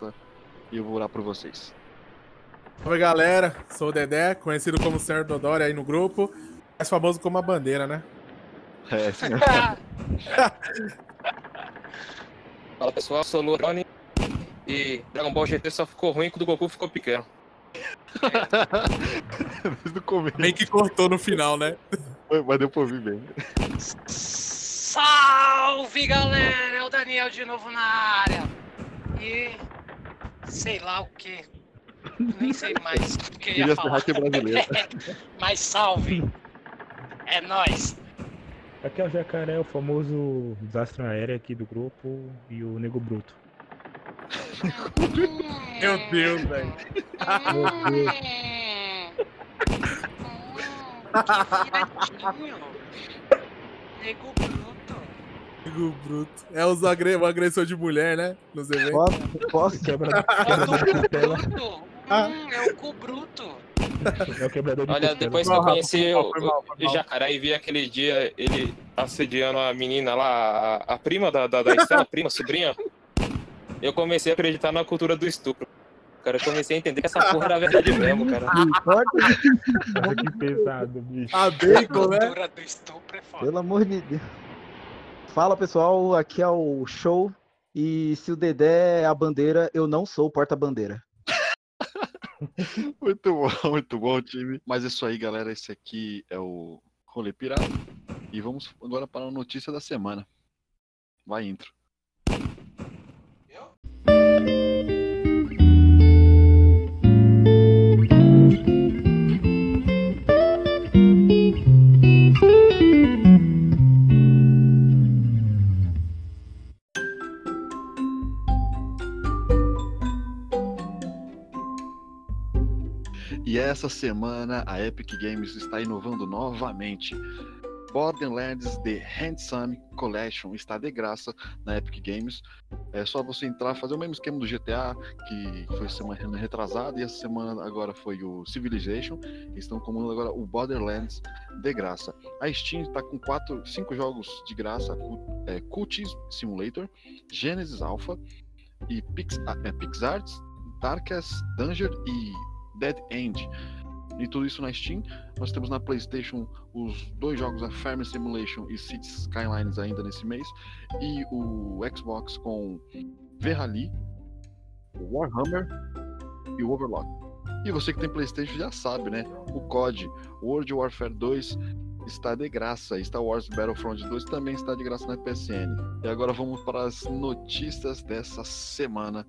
Pirata e eu vou orar por vocês. Oi galera, sou o Dedé, conhecido como Senhor Dodori aí no grupo, mais famoso como a bandeira, né? É, sim. Fala pessoal, sou o Lurone e Dragon Ball GT só ficou ruim quando o Goku ficou pequeno. Desde o começo, Bem que cortou no final, né? mas deu pra ouvir bem. Salve galera, é o Daniel de novo na área. E sei lá o que. Nem sei mais o que ia falar. Mas salve. É nóis. Aqui é o Jacaré, o famoso desastre aéreo aqui do grupo e o Nego Bruto. Meu Deus, velho. Meu Deus. Que viradinho. Nego bruto. Nego bruto. É os agre... o agressor de mulher, né? Nos eventos. Posso? Posso? Quebra, É o quebrador de cu costela. bruto. Ah. Hum, é o cu bruto. É o quebrador de Olha, costela. depois que eu conheci o, o. Jacaré e vi aquele dia ele assediando a menina lá, a, a prima da, da, da Estela, prima, sobrinha, eu comecei a acreditar na cultura do estupro. Cara, eu comecei a entender que essa porra era verdade mesmo, cara. Nossa, que pesado, bicho. A A bacon, né? cultura do estupro é foda. pelo amor de Deus. Fala pessoal, aqui é o show. E se o Dedé é a bandeira, eu não sou o porta-bandeira. Muito bom, muito bom, time. Mas é isso aí, galera. Esse aqui é o Rolê Pirata. E vamos agora para a notícia da semana. Vai, intro. E essa semana a Epic Games está inovando novamente. Borderlands The Handsome Collection está de graça na Epic Games. É só você entrar, fazer o mesmo esquema do GTA, que foi semana retrasada, e essa semana agora foi o Civilization. Estão comandando agora o Borderlands de graça. A Steam está com quatro, cinco jogos de graça: é, Cooties Simulator, Genesis Alpha e Pix, é, PixArts, Darkest Dungeon e Dead End. E tudo isso na Steam. Nós temos na PlayStation os dois jogos, a Farm Simulation e Cities Skylines ainda nesse mês. E o Xbox com Verrali, Warhammer e o Overlord. E você que tem PlayStation já sabe, né? O COD World Warfare 2 está de graça. Star Wars Battlefront 2 também está de graça na PSN. E agora vamos para as notícias dessa semana.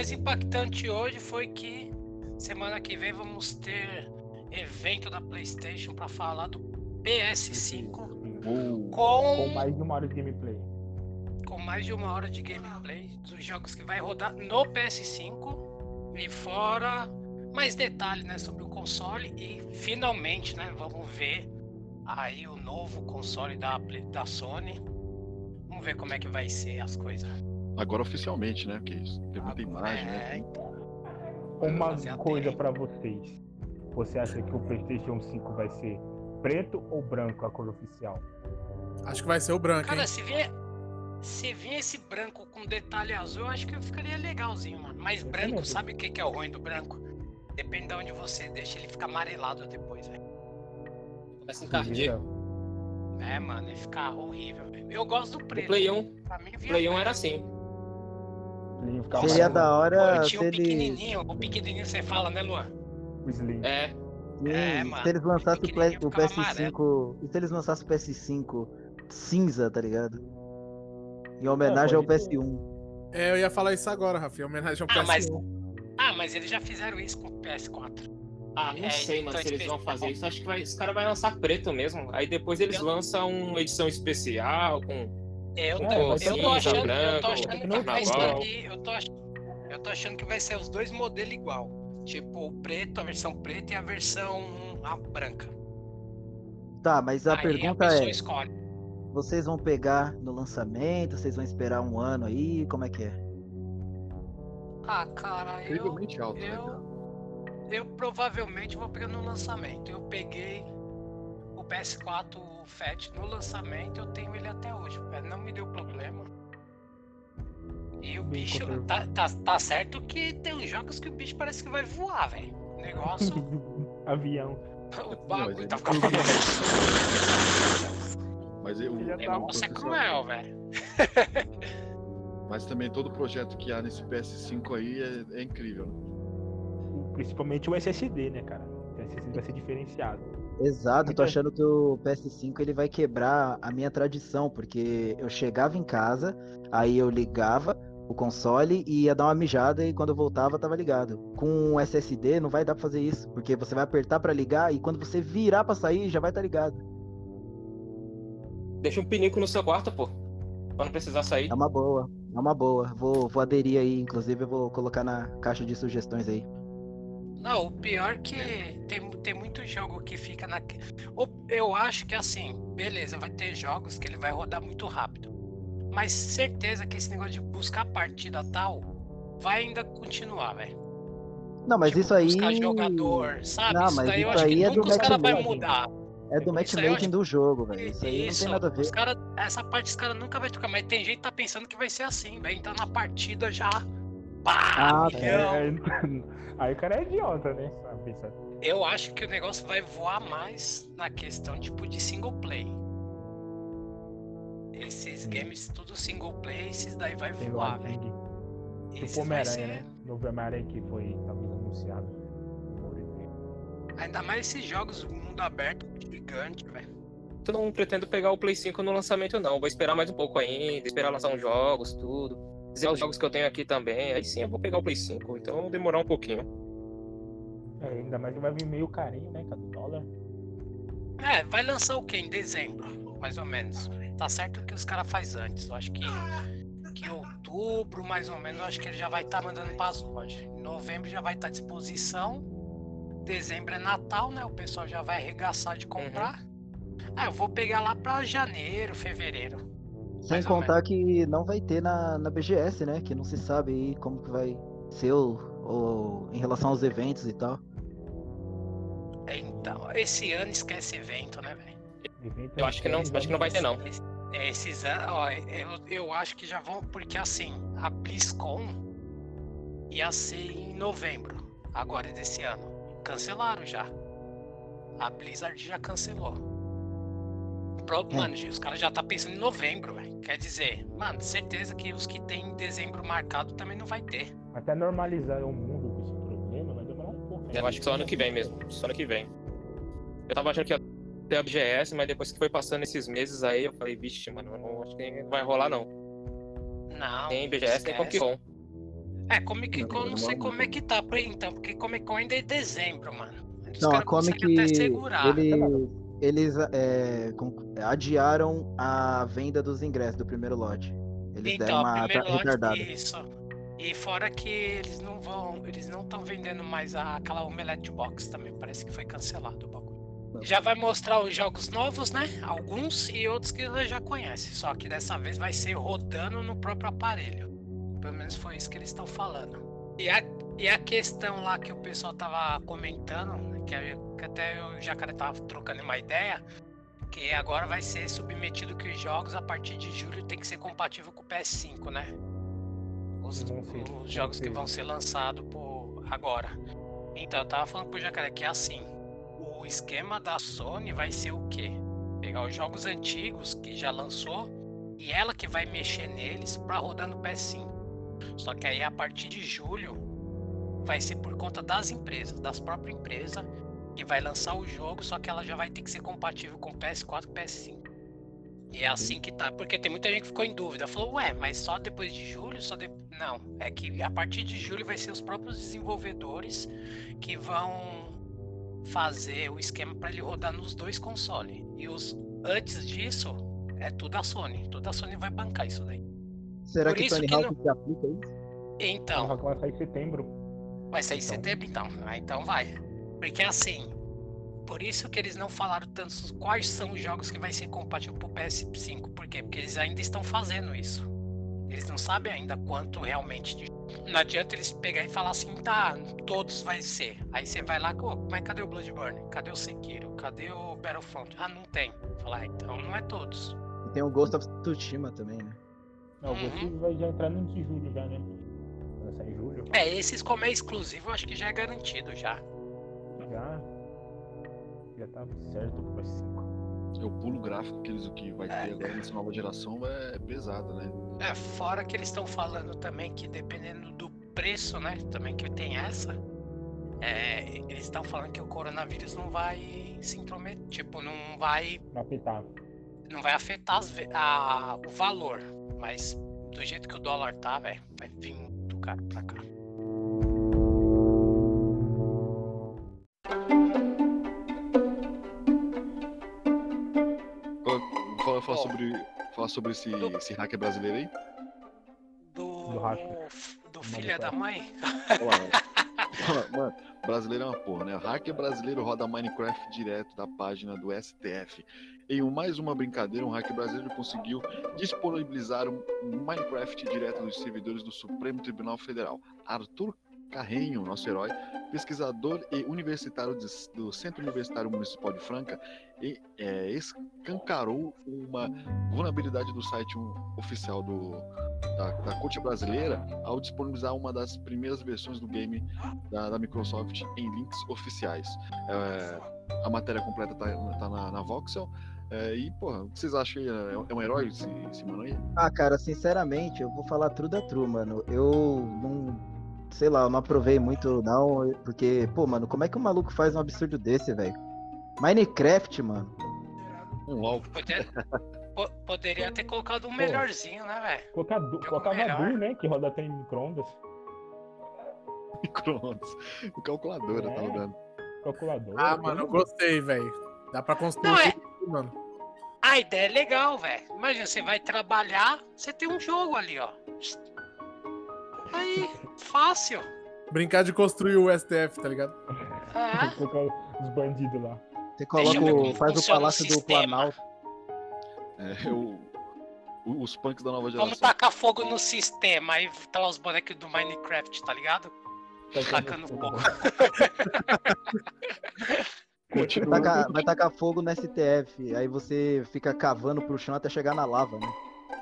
Mais impactante hoje foi que semana que vem vamos ter evento da PlayStation para falar do PS5 Uh, Com com, mais de uma hora de gameplay. com mais de uma hora de gameplay dos jogos que vai rodar no PS5 e fora mais detalhes né, sobre o console e finalmente né, vamos ver aí o novo console da, da Sony. Vamos ver como é que vai ser as coisas. Agora oficialmente, né? Porque isso tem muita imagem, É, né? então. Uma coisa pra vocês. Você acha que o PlayStation 5 vai ser preto ou branco a cor oficial? Acho que vai ser o branco, hein? Cara, se vier, se vier esse branco com detalhe azul, eu acho que ficaria legalzinho, mano. Mas branco, sabe o que, que é o ruim do branco? Depende de onde você deixa ele ficar amarelado depois, velho. Parece encardido. É, mano, ele fica horrível, velho. Eu gosto do O preto. Play 1, Pra mim, Play 1 preto. era assim. Ele Seria mais da Pô, hora eu se tinha um eles, pequenininho, o pequenininho você fala, né, Luan? o Slim. É, se- É, mano, se eles lançassem o, o ficava PS5. E se eles lançassem o PS5 cinza, tá ligado? Em homenagem ao pode ser. PS1. É, eu ia falar isso agora, Rafa, em homenagem ao Ah, PS1. mas- Ah, mas eles já fizeram isso com o PS4. Ah, não É, sei, mano, então se eles vão fazer isso. Acho que vai, os caras vão lançar preto mesmo. Aí depois eles Eu- lançam uma edição especial com. Eu, tô, eu, tô achando, eu branco, tô achando que vai sair. Eu tô, eu tô achando que vai ser os dois modelos igual. Tipo, o preto, a versão preta e a versão a branca. Tá, mas a Aí pergunta a é: escolhe. vocês vão pegar no lançamento? Vocês vão esperar um ano aí? Como é que é? Ah, cara, eu. Alto, né, eu- cara? eu provavelmente vou pegar no lançamento. Eu peguei o PS4 Fat no lançamento, eu tenho ele até hoje. Não me deu problema. E o Bem bicho, tá, tá, tá certo que tem uns jogos que o bicho parece que vai voar, velho. O negócio, Avião. o bagulho tá ficando. Mas eu, Ele já O tá negócio é cruel, velho. Mas também todo projeto que há nesse PS5 aí é, é incrível. né? Principalmente o SSD, né, cara? O SSD vai ser diferenciado. Exato, tô Muita- achando que o PS5 ele vai quebrar a minha tradição, porque eu chegava em casa, aí eu ligava o console e ia dar uma mijada e quando eu voltava tava ligado. Com o SSD não vai dar pra fazer isso, porque você vai apertar pra ligar e quando você virar pra sair já vai estar ligado. Deixa um pinico no seu quarto, pô. Pra não precisar sair. É uma boa, é uma boa. Vou, vou aderir aí, inclusive eu vou colocar na caixa de sugestões aí. Não, o pior que tem, tem muito jogo que fica na. Eu acho que assim, beleza, vai ter jogos que ele vai rodar muito rápido. Mas certeza que esse negócio de buscar partida tal vai ainda continuar, velho. Não, mas Tipo, isso aí Buscar jogador, sabe? Não, isso mas daí eu isso acho aí que é nunca os caras vão mudar. é do eu matchmaking acho- do jogo, velho. Isso aí não tem nada a ver. os cara, essa parte os caras nunca vai tocar, mas tem gente que tá pensando que vai ser assim, vai entrar na partida já. Pá, Ah. É, aí o cara é idiota, né? Eu acho que o negócio vai voar mais na questão tipo de single play. Esses Hum. games tudo single play, esses daí vai Tem voar, velho. Tipo Homem-Aranha, ser- né? Novo Homem-Aranha que foi talvez anunciado. Ainda mais esses jogos mundo aberto gigante, velho. Eu não pretendo pegar o Play 5 no lançamento, não. Vou esperar mais um pouco ainda, esperar lançar uns jogos, tudo. Os jogos que eu tenho aqui também. Aí sim eu vou pegar o Play 5. Então eu vou demorar um pouquinho. É, ainda mais que vai vir meio carinho, né? Cada dólar. É, vai lançar o que? Em dezembro, mais ou menos. Tá certo que os caras faz antes. Eu acho que que outubro, mais ou menos, eu acho que ele já vai estar mandando para as lojas. Em novembro já vai estar à disposição. Dezembro é Natal, né? O pessoal já vai arregaçar de comprar. Ah, eu vou pegar lá para janeiro, fevereiro. Sem ou contar que não vai ter na, na BGS, né? Que não se sabe aí como que vai ser o, o- em relação aos eventos e tal. Então, esse ano esquece evento, né, velho? Eu acho que não, acho que não vai ter, não. Esse- Esses anos, ó, eu, eu acho que já vão, porque assim, a BlizzCon ia ser em novembro, agora desse ano. Cancelaram já. A Blizzard já cancelou. Pro- É. Mano, os caras já tá pensando em novembro, velho. Quer dizer, mano, certeza que os que tem em dezembro marcado também não vai ter. Até normalizar o mundo com esse problema vai demorar um pouco. Eu acho que só ano que vem mesmo. Só ano que vem. Eu tava achando que ia ter a BGS, mas depois que foi passando esses meses aí, eu falei, vixe, mano, eu não acho que não vai rolar, não. Não. Nem BGS, nem Comic Con. É, Comic Con eu não sei como é que tá, por- então, porque Comic Con ainda é dezembro, mano. Os Não, a caras Comic, conseguem até segurar. ele, eles é, adiaram a venda dos ingressos do primeiro lote. Eles deram Então, uma primeiro retardada. lote, isso. E fora que eles não vão, eles não estão vendendo mais a- aquela Omelette Box também, parece que foi cancelado o bagulho. Já vai mostrar os jogos novos, né? Alguns e outros que você já conhece, só que dessa vez vai ser rodando no próprio aparelho. Pelo menos foi isso que eles estão falando. E a, e a questão lá que o pessoal tava comentando, que, eu- que até o Jacaré tava trocando uma ideia, que agora vai ser submetido que os jogos a partir de julho tem que ser compatível com o PS5, né? Os, os jogos que vão ser lançados por agora. Então, eu tava falando pro Jacaré que é assim, o esquema da Sony vai ser o quê? Pegar os jogos antigos que já lançou e ela que vai mexer neles pra rodar no PS5. Só que aí a partir de julho vai ser por conta das empresas, das próprias empresas, que vai lançar o jogo, só que ela já vai ter que ser compatível com PS4 e PS5. E é assim que tá, porque tem muita gente que ficou em dúvida. Falou, ué, mas só depois de julho? Só de... Não, é que a partir de julho vai ser os próprios desenvolvedores que vão fazer o esquema para ele rodar nos dois consoles. E os antes disso, é tudo a Sony. Tudo a Sony vai bancar isso daí. Será por que isso Tony Hawk não- se aplica isso? Então, Então, vai sair em setembro. Vai sair em Então. setembro, então. Ah, então vai. Porque assim, por isso que eles não falaram tantos quais são os jogos que vai ser compatível pro PS5. Por quê? Porque eles ainda estão fazendo isso. Eles não sabem ainda quanto realmente de Não adianta eles pegar e falar assim, tá, todos vai ser. Aí você vai lá, "Ô, mas cadê o Bloodborne? Cadê o Sekiro? Cadê o Battlefront? Ah, não tem. Falar, ah, então não é todos. E tem o Ghost of Tsushima também, né? Não, o Uhum. Ghost vai já entrar no de julho já, né? Vai sair em julho. É, esses como é exclusivo, eu acho que já é garantido já. Já. Já tá certo pro PS5. É o pulo gráfico que, eles, que vai ter agora nessa nova geração é pesado, né? É, fora que eles estão falando também que dependendo do preço, né? Também que tem essa. é, eles estão falando que o coronavírus não vai se intrometer, tipo, não vai, Vai afetar. não vai afetar as a- o valor. Mas do jeito que o dólar tá, velho, vai vir caro pra cá. Fala, fala sobre, fala sobre esse, Do- esse hacker brasileiro aí. Do, Do hacker. do filho da mãe. Olha Mano, brasileiro é uma porra, né? O hacker brasileiro roda Minecraft direto da página do STF. Em mais uma brincadeira, um hacker brasileiro conseguiu disponibilizar um Minecraft direto dos servidores do Supremo Tribunal Federal. Arthur Carrenho, nosso herói, pesquisador e universitário de- do Centro Universitário Municipal de Franca, e, é, escancarou uma vulnerabilidade do site um, oficial do, da, da Corte Brasileira ao disponibilizar uma das primeiras versões do game da, da Microsoft em links oficiais. É, a matéria completa tá, tá na, na Voxel. É, e, porra, o que vocês acham? aí? É, é um herói esse, esse mano aí? Ah, cara, sinceramente, eu vou falar true da true, mano. Eu não. Sei lá, eu não aprovei muito, não. Porque, pô, mano, como é que um maluco faz um absurdo desse, velho? Minecraft, mano. Um LOL. Poder- po- poderia ter colocado um melhorzinho, né, velho? Colocava melhor. Du, né? Que roda até em micro-ondas. micro-ondas. O calculadora tá É. rodando. Calculador. Ah, mano, eu gostei, velho. Dá pra construir Não, é- mano. A ideia é legal, velho. Imagina, você vai trabalhar, você tem um jogo ali, ó. Aí, fácil. Brincar de construir o STF, tá ligado? É. Colocar os bandidos lá. Você eu coloca o, faz o palácio do. Planalto. É, o- os punks da nova Vamos geração. tacar fogo no sistema, aí tá lá os bonecos do Minecraft, tá ligado? Tacando fogo. Vai Continua. tacar, vai tacar fogo no STF. Aí você fica cavando pro chão até chegar na lava, né?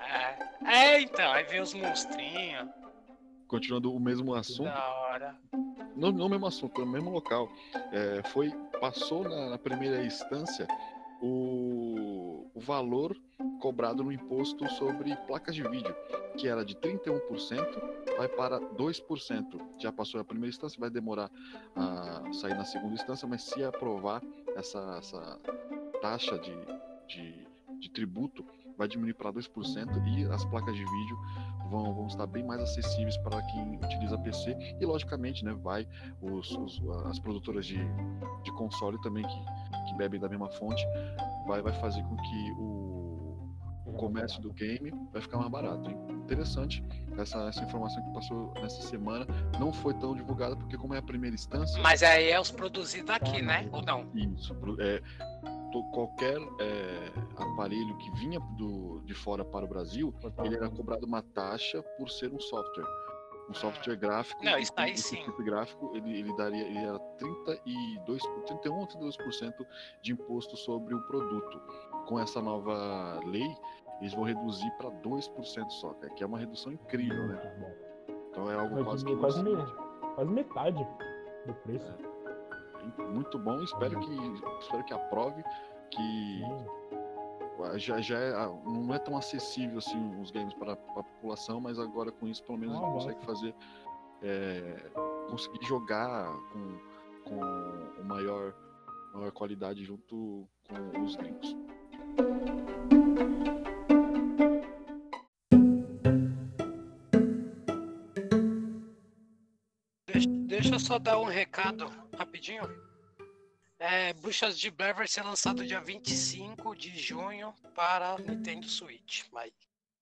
É. É, então, aí vem os monstrinhos. Continuando o mesmo assunto. Da hora. no, no mesmo assunto, no mesmo local. É, foi, passou na, na primeira instância o, o valor cobrado no imposto sobre placas de vídeo, que era de 31%, vai para 2%. Já passou a primeira instância, vai demorar a sair na segunda instância, mas se aprovar essa, essa taxa de, de, de tributo, vai diminuir para 2% e as placas de vídeo vão, vão estar bem mais acessíveis para quem utiliza PC e logicamente né, vai os, os- as produtoras de, de console também que, que bebem da mesma fonte vai, vai fazer com que o, o comércio do game vai ficar mais barato. hein? Interessante essa, essa informação que passou nessa semana não foi tão divulgada porque como é a primeira instância Mas aí é os produzidos aqui, né? Ou não? isso. É, qualquer é, aparelho que vinha do, de fora para o Brasil, ele era cobrado uma taxa por ser um software. Um software gráfico. Não, e isso aí esse sim. tipo gráfico, ele, ele daria, ele era 32, 31 ou 32% de imposto sobre o produto. Com essa nova lei, eles vão reduzir para 2% só, cara, que é uma redução incrível, né? Então é algo quase que quase, me- quase metade do preço. Muito bom. Espero que espero que aprove que já, já é, ah, não é tão acessível assim os games para a população, mas agora com isso pelo menos Ah, a gente consegue fazer é, conseguir jogar com, com o maior, maior qualidade junto com os gringos. Só dar um recado rapidinho. É, Bruxas de Blair vai ser lançado dia 25 de junho para Nintendo Switch. Vai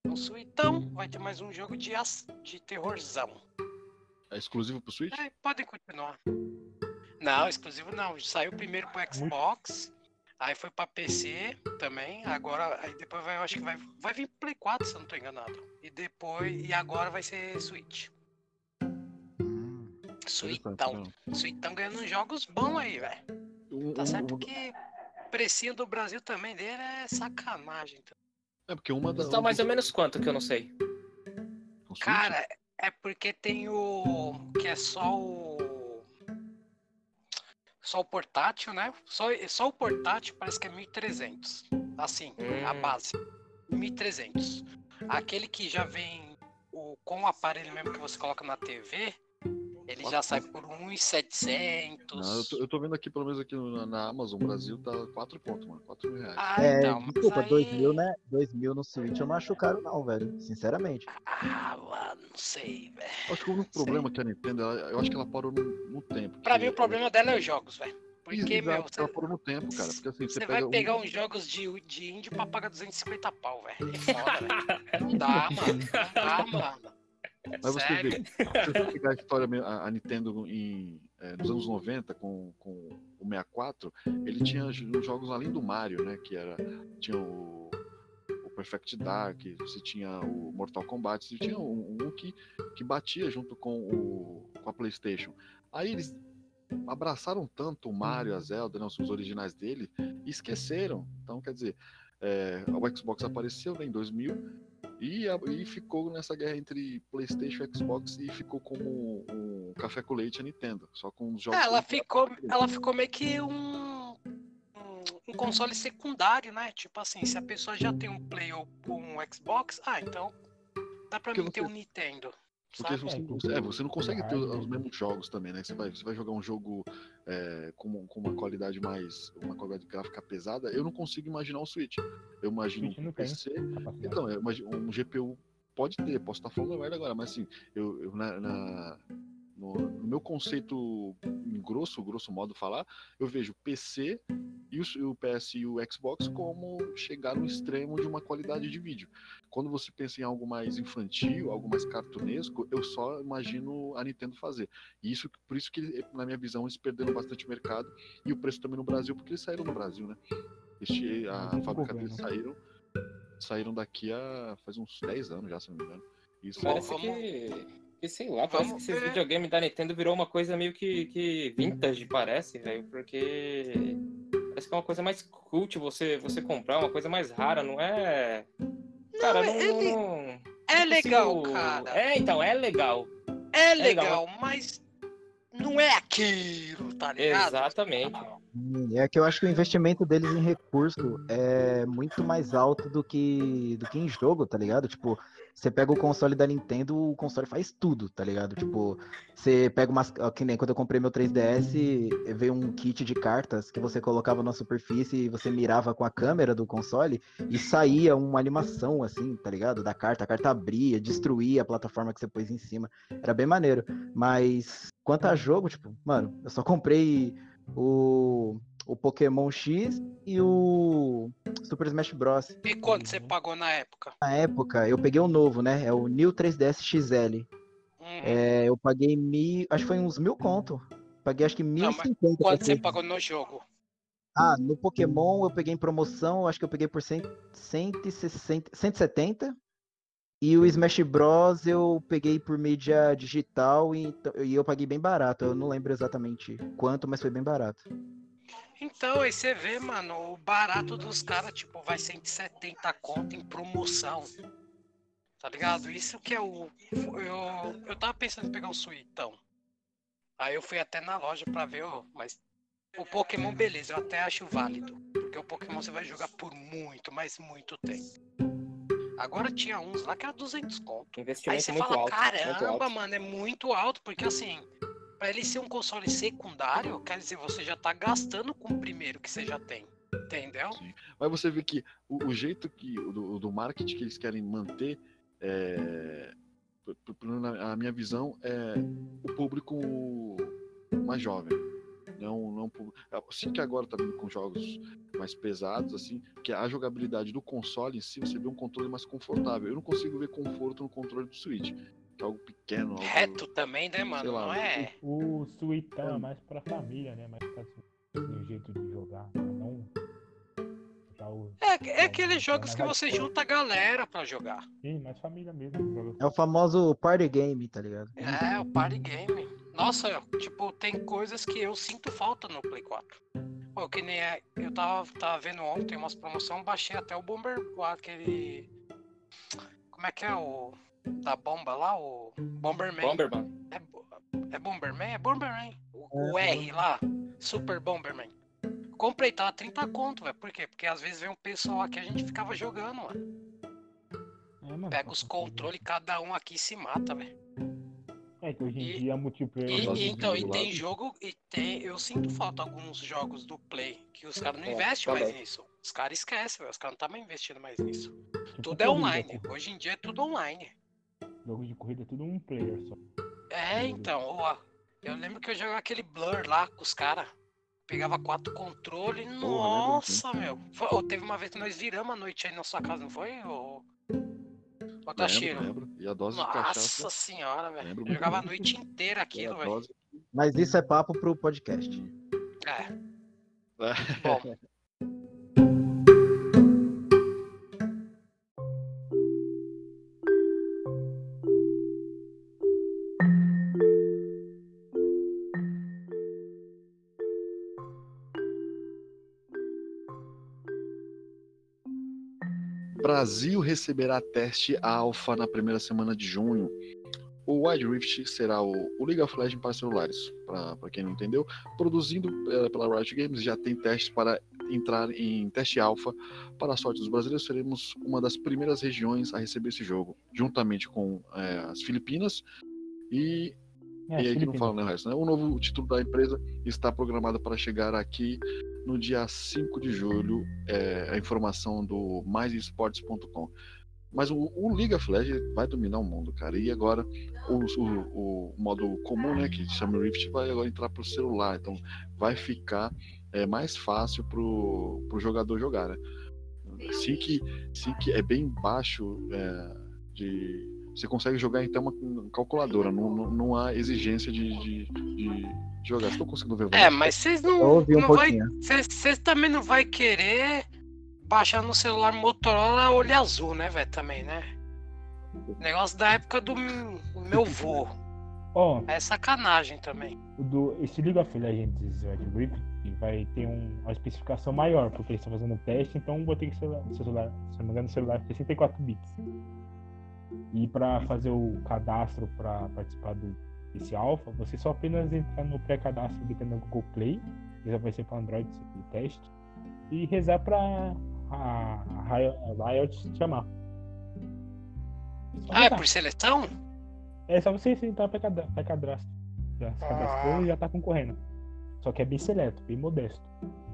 no Switchão, vai ter mais um jogo de, as- de terrorzão. É exclusivo pro Switch? É, podem continuar. Não, exclusivo não. Saiu primeiro pro Xbox, aí foi pra PC também. Agora, aí depois vai, eu acho que vai, vai vir pro Play 4, se eu não tô enganado. E depois, e agora vai ser Switch. Suitão. Suitão ganhando uns jogos bons aí, velho. Um- Tá certo um- que o precinho do Brasil também dele é sacanagem. então. É porque uma das. Então, mais ou menos quanto que eu não sei. Cara, é porque tem o. que é só o. Só o portátil, né? Só, só o portátil parece que é 1.300. Assim, a Hum. base. 1.300. Aquele que já vem o, com o aparelho mesmo que você coloca na TV, ele já sai por 1.700. Não, eu, tô, eu tô vendo aqui, pelo menos aqui na, na Amazon Brasil, tá 4 pontos, mano. 4 mil reais. Ah, É, então, desculpa, aí- 2 mil, né? 2 mil no Switch eu não acho caro, não, velho. Sinceramente. Ah, mano, não sei, velho. Acho que o único problema que a Nintendo, ela- eu acho que ela parou no, no tempo. Pra mim o problema dela é os jogos, velho. Porque, Exato, meu, ela parou no tempo, cara. Porque assim, você, Você vai um- pegar uns jogos de, de indie pra pagar 250 pau, velho. É foda, velho. Não dá, mano. Não dá, mano. Mas você Sério. vê, se você pegar a história, a, Nintendo em, eh, nos anos 90, com, com o 64, ele tinha jogos além do Mario, né? Que era. Tinha o, o Perfect Dark, você tinha o Mortal Kombat, você tinha um, um que, que batia junto com, o, com a Playstation. Aí eles abraçaram tanto o Mario, a Zelda, né, os originais dele, e esqueceram. Então, quer dizer, eh, o Xbox apareceu né, em 2000 e, a- e ficou nessa guerra entre PlayStation e Xbox e ficou como um café com leite a Nintendo, só com os jogos. É, ela ficou, ela ficou meio que um, um, console secundário, né? Tipo assim, se a pessoa já tem um Play ou um Xbox, ah, então dá pra Porque mim ter você- um Nintendo. Porque você, É, não consegue, é, você não consegue ter os mesmos jogos também, né? Você vai, você vai jogar um jogo é, com, com uma qualidade mais. uma qualidade gráfica pesada. Eu não consigo imaginar um Switch. Eu imagino Switch um. PC. Então, um GPU pode ter, posso estar falando merda agora, mas assim, eu, eu na, na- no, no meu conceito em grosso, grosso modo falar, eu vejo PC e o, o PS e o Xbox como chegar no extremo de uma qualidade de vídeo. Quando você pensa em algo mais infantil, algo mais cartunesco, eu só imagino a Nintendo fazer. E isso, por isso que, na minha visão, eles perderam bastante mercado e o preço também no Brasil, porque eles saíram no Brasil, né? Este, a fábrica deles saíram, saíram daqui a faz uns 10 anos já, se não me engano. Isso Parece vamos- que, que, sei lá, parece que vamos esse ver. videogame da Nintendo virou uma coisa meio que, que vintage, parece, velho, porque parece que é uma coisa mais cult você, você comprar, uma coisa mais rara, não é... Cara, não... ele- não- É não legal, consigo- cara. É, então, é legal. É legal. legal, mas não é aquilo, tá ligado? Exatamente. É que eu acho que o investimento deles em recurso é muito mais alto do que, do que em jogo, tá ligado? Tipo, você pega o console da Nintendo, o console faz tudo, tá ligado? Tipo, você pega umas. Que nem quando eu comprei meu 3DS, veio um kit de cartas que você colocava na superfície e você mirava com a câmera do console e saía uma animação, assim, tá ligado? Da carta. A carta abria, destruía a plataforma que você pôs em cima. Era bem maneiro. Mas quanto a jogo, tipo, mano, eu só comprei o, o Pokémon X e o Super Smash Bros. E quanto você pagou na época? Na época, eu peguei o novo, né? É o New 3DS XL. Uhum. É, eu paguei mil. Acho que foi uns mil conto. Paguei acho que mas 1.050. Quanto você pagou no jogo? Ah, no Pokémon eu peguei em promoção, acho que eu peguei por 100, 160, 170. E o Smash Bros eu peguei por mídia digital e, e eu paguei bem barato. Eu não lembro exatamente quanto, mas foi bem barato. Então, aí você vê, mano, o barato dos caras, tipo, vai 170 conto em promoção. Tá ligado? Isso que é o. Eu, eu tava pensando em pegar o Suitão. Aí eu fui até na loja pra ver, ó, mas o Pokémon, beleza, eu até acho válido. Porque o Pokémon você vai jogar por muito, mas muito tempo. Agora tinha uns lá que era 200 conto. Aí você fala, alto. caramba, mano, é muito alto, porque assim, pra ele ser um console secundário, quer dizer, você já tá gastando com o primeiro que você já tem. Entendeu? Mas você vê que o, o jeito que do, marketing que eles querem manter, é, a minha visão, é o público mais jovem. Não, não assim que agora tá vindo com jogos mais pesados, assim, que a jogabilidade do console em si, você vê um controle mais confortável. Eu não consigo ver conforto no controle do Switch, algo pequeno, algo... Reto também, né, mano? Sei lá, Não é. O Suitão é mais pra família, né? Mais pra do jeito de jogar. Não. Já o... É, é aqueles jogos que você junta a galera pra jogar. Sim, mais família mesmo. joga- É o famoso party game, tá ligado? É, o party game. Nossa, tipo, tem coisas que eu sinto falta no Play 4. Pô, que nem é, eu tava, tava vendo ontem umas promoções, baixei até o Bomber, aquele. Como é que é o. Da bomba lá? O Bomberman. Bomberman. É, é Bomberman? É Bomberman. O, o R lá. Super Bomberman. Comprei, tava 30 conto, velho. Por quê? Porque às vezes vem um pessoal aqui a gente ficava jogando, mano. É, mano, Pega os controles, cada um aqui se mata, velho. É que hoje em E- dia multiplayer. E, e de então, e tem jogo, e tem. Eu sinto falta alguns jogos do Play que os caras não É, investem mais também. nisso. Os caras esquecem. Os caras não estavam investindo mais nisso. tipo Tudo é online. Hoje em dia é tudo online. Jogo de corrida é tudo um player só. É, então, ó. Eu lembro que eu jogava aquele Blur lá com os caras. Pegava quatro controles. lembro Nossa, meu. Foi- ô, teve uma vez que nós viramos a noite aí na sua casa, não foi? Ô, ô Tashiro? Lembro, lembro. E a dose de Nossa cachaça. senhora, velho. Eu jogava a noite inteira aquilo, velho. dose- Mas isso é papo pro podcast. É. É. Bom, Brasil receberá teste alfa na primeira semana de junho. O Wide Rift será o, o League of Legends para celulares, para quem não entendeu. Produzindo eh, pela Riot Games, já tem testes para entrar em teste alfa. Para a sorte dos brasileiros, seremos uma das primeiras regiões a receber esse jogo, juntamente com eh, as Filipinas e É, e aí que não fala né, o resto, né? O novo título da empresa está programado para chegar aqui no dia 5 de julho. É a informação do maisesportes.com. Mas o, o of Legends vai dominar o mundo, cara. E agora o, o, o modo comum, né, que chama Rift, vai agora entrar para o celular. Então vai ficar é, mais fácil pro, pro jogador jogar, né? Assim que, assim que é bem baixo é, de você consegue jogar então uma calculadora, não, não, não há exigência de, de, de jogar. Estou conseguindo ver é, mas vocês não. Um não vai, vocês também não vai querer baixar no celular Motorola olho azul, né, velho? Também, né? Negócio da época do meu vô. Ó, É sacanagem também. do, esse League of Legends Wild Rift vai ter um- uma especificação maior, porque eles estão fazendo um teste, então vou ter que celular, celular, se não me engano, celular 64 bits. E para fazer o cadastro para participar do, desse alpha, você só apenas entrar no pré-cadastro do Google Play, que já vai ser para Android esse teste, e rezar para a, a Riot- a Riot te chamar. Só Ah, é por seleção? É só você entrar para cadastro. Já se cadastrou e já tá concorrendo. Só que é bem seleto, bem modesto.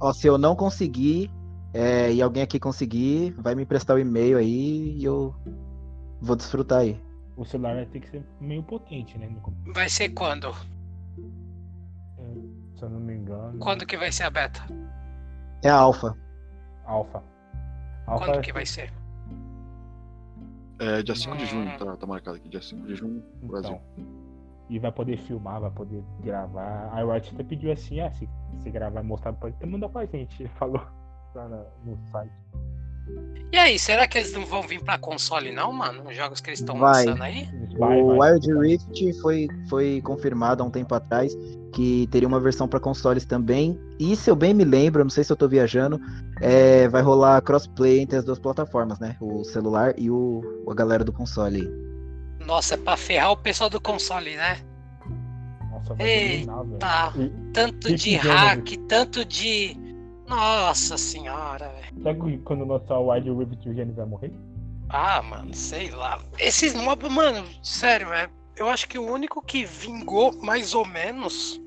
Ó, se eu não conseguir, é, e alguém aqui conseguir, vai me emprestar o e-mail aí e eu vou desfrutar aí. O celular vai ter que ser meio potente, né? Vai ser quando? Se eu não me engano. Quando que vai ser a beta? É a alfa. Alpha. Alpha Quando que vai ser? É dia 5 de junho, Hum. tá, tá marcado aqui, dia 5 de junho, Brasil. Então. E vai poder filmar, vai poder gravar. A Riot até pediu assim, ah, se você gravar e mostrar, pode até mandar pra gente. Ele falou lá no site. E aí, será que eles não vão vir pra console, não, mano? Os jogos que eles estão lançando aí? Vai, o vai. Wild Rift foi, foi confirmado há um tempo atrás que teria uma versão para consoles também. E se eu bem me lembro, não sei se eu tô viajando, é, vai rolar crossplay entre as duas plataformas, né? O celular e o, a galera do console. Nossa, é pra ferrar o pessoal do console, né? Nossa, vai Eita. Tá. E Tanto de hack, tanto de. Nossa senhora, velho. Sabe que quando lançar o Wild Rift o Gênio vai morrer? Ah, mano, sei lá. Esses mobs, mano, sério, é. Eu acho que o único que vingou mais ou menos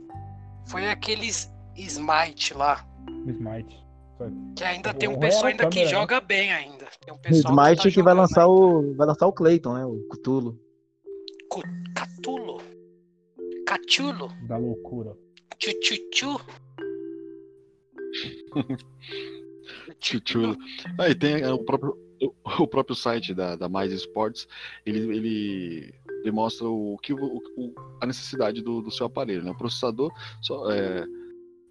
foi aqueles Smite lá. Smite. Só- Que ainda tem um pessoal ainda que né? joga bem ainda. Tem um O pessoal Smite tá que, vai lançar o. Vai lançar o Clayton, né? O Cthulhu. Catulo. Cachulo. Da loucura. Chuchuchu. Chuchu. Aí tem é, o próprio, o, próprio site da, da Mais Esportes, ele, ele demonstra o que o, o- a necessidade do, do seu aparelho. Né? O processador, só, é,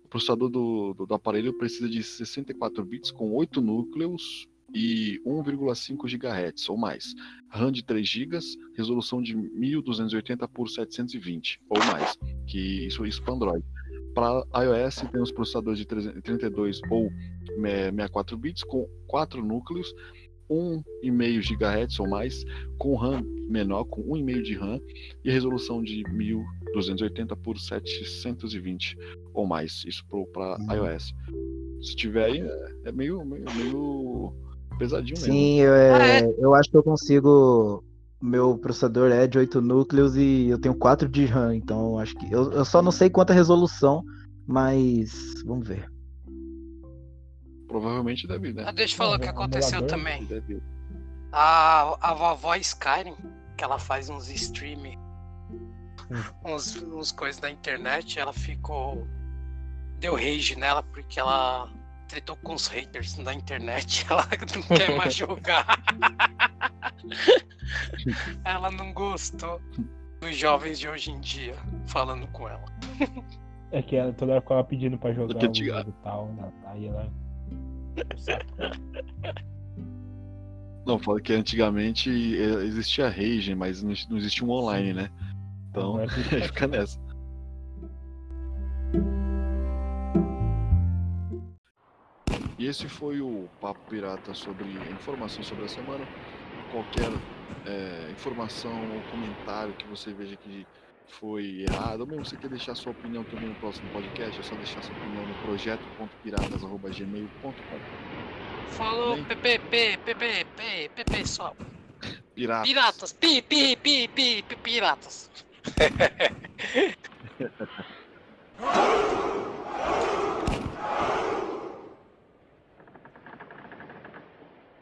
o processador do, do, do aparelho precisa de 64 bits com 8 núcleos e 1,5 GHz ou mais. RAM de 3 GB, resolução de 1280 por 720 ou mais, que isso isso para Android. Para iOS tem os processadores de 32 ou 64 bits com 4 núcleos, 1,5 GHz ou mais, com RAM menor, com 1,5 de RAM e resolução de 1280 por 720 ou mais, isso para Uhum. iOS. Se tiver aí, é- é meio, meio, meio pesadinho mesmo. Sim, eu, é, Ah, é? eu acho que eu consigo. Meu processador é de 8 núcleos e eu tenho 4 de RAM, então acho que. Eu, eu só não sei quanta resolução, mas. Vamos ver. Provavelmente deve, Ah, né? deixa eu falar o que aconteceu emulador, também. Deve. A, a vovó Skyrim, que ela faz uns stream, uns, uns coisas da internet, ela ficou. Deu rage nela porque ela tretou com os haters da internet. Ela não quer mais jogar. ela não gostou dos jovens de hoje em dia falando com ela. É que ela toda hora ficava pedindo pra jogar o jogo e tal. né? Aí ela. Não, fala que antigamente eh, existia Rage, mas não existia um online, né? Então, fica nessa. Esse foi o Papo Pirata sobre a informação sobre a semana. Qualquer eh, informação ou comentário que você veja que foi errado, ou mesmo você quer deixar sua opinião também no próximo podcast, é só deixar sua opinião no projeto.piratas.gmail.com Falou. PPP, PPP, PP só. Piratas. Piratas, pi, pi, pi, pi, pi, piratas.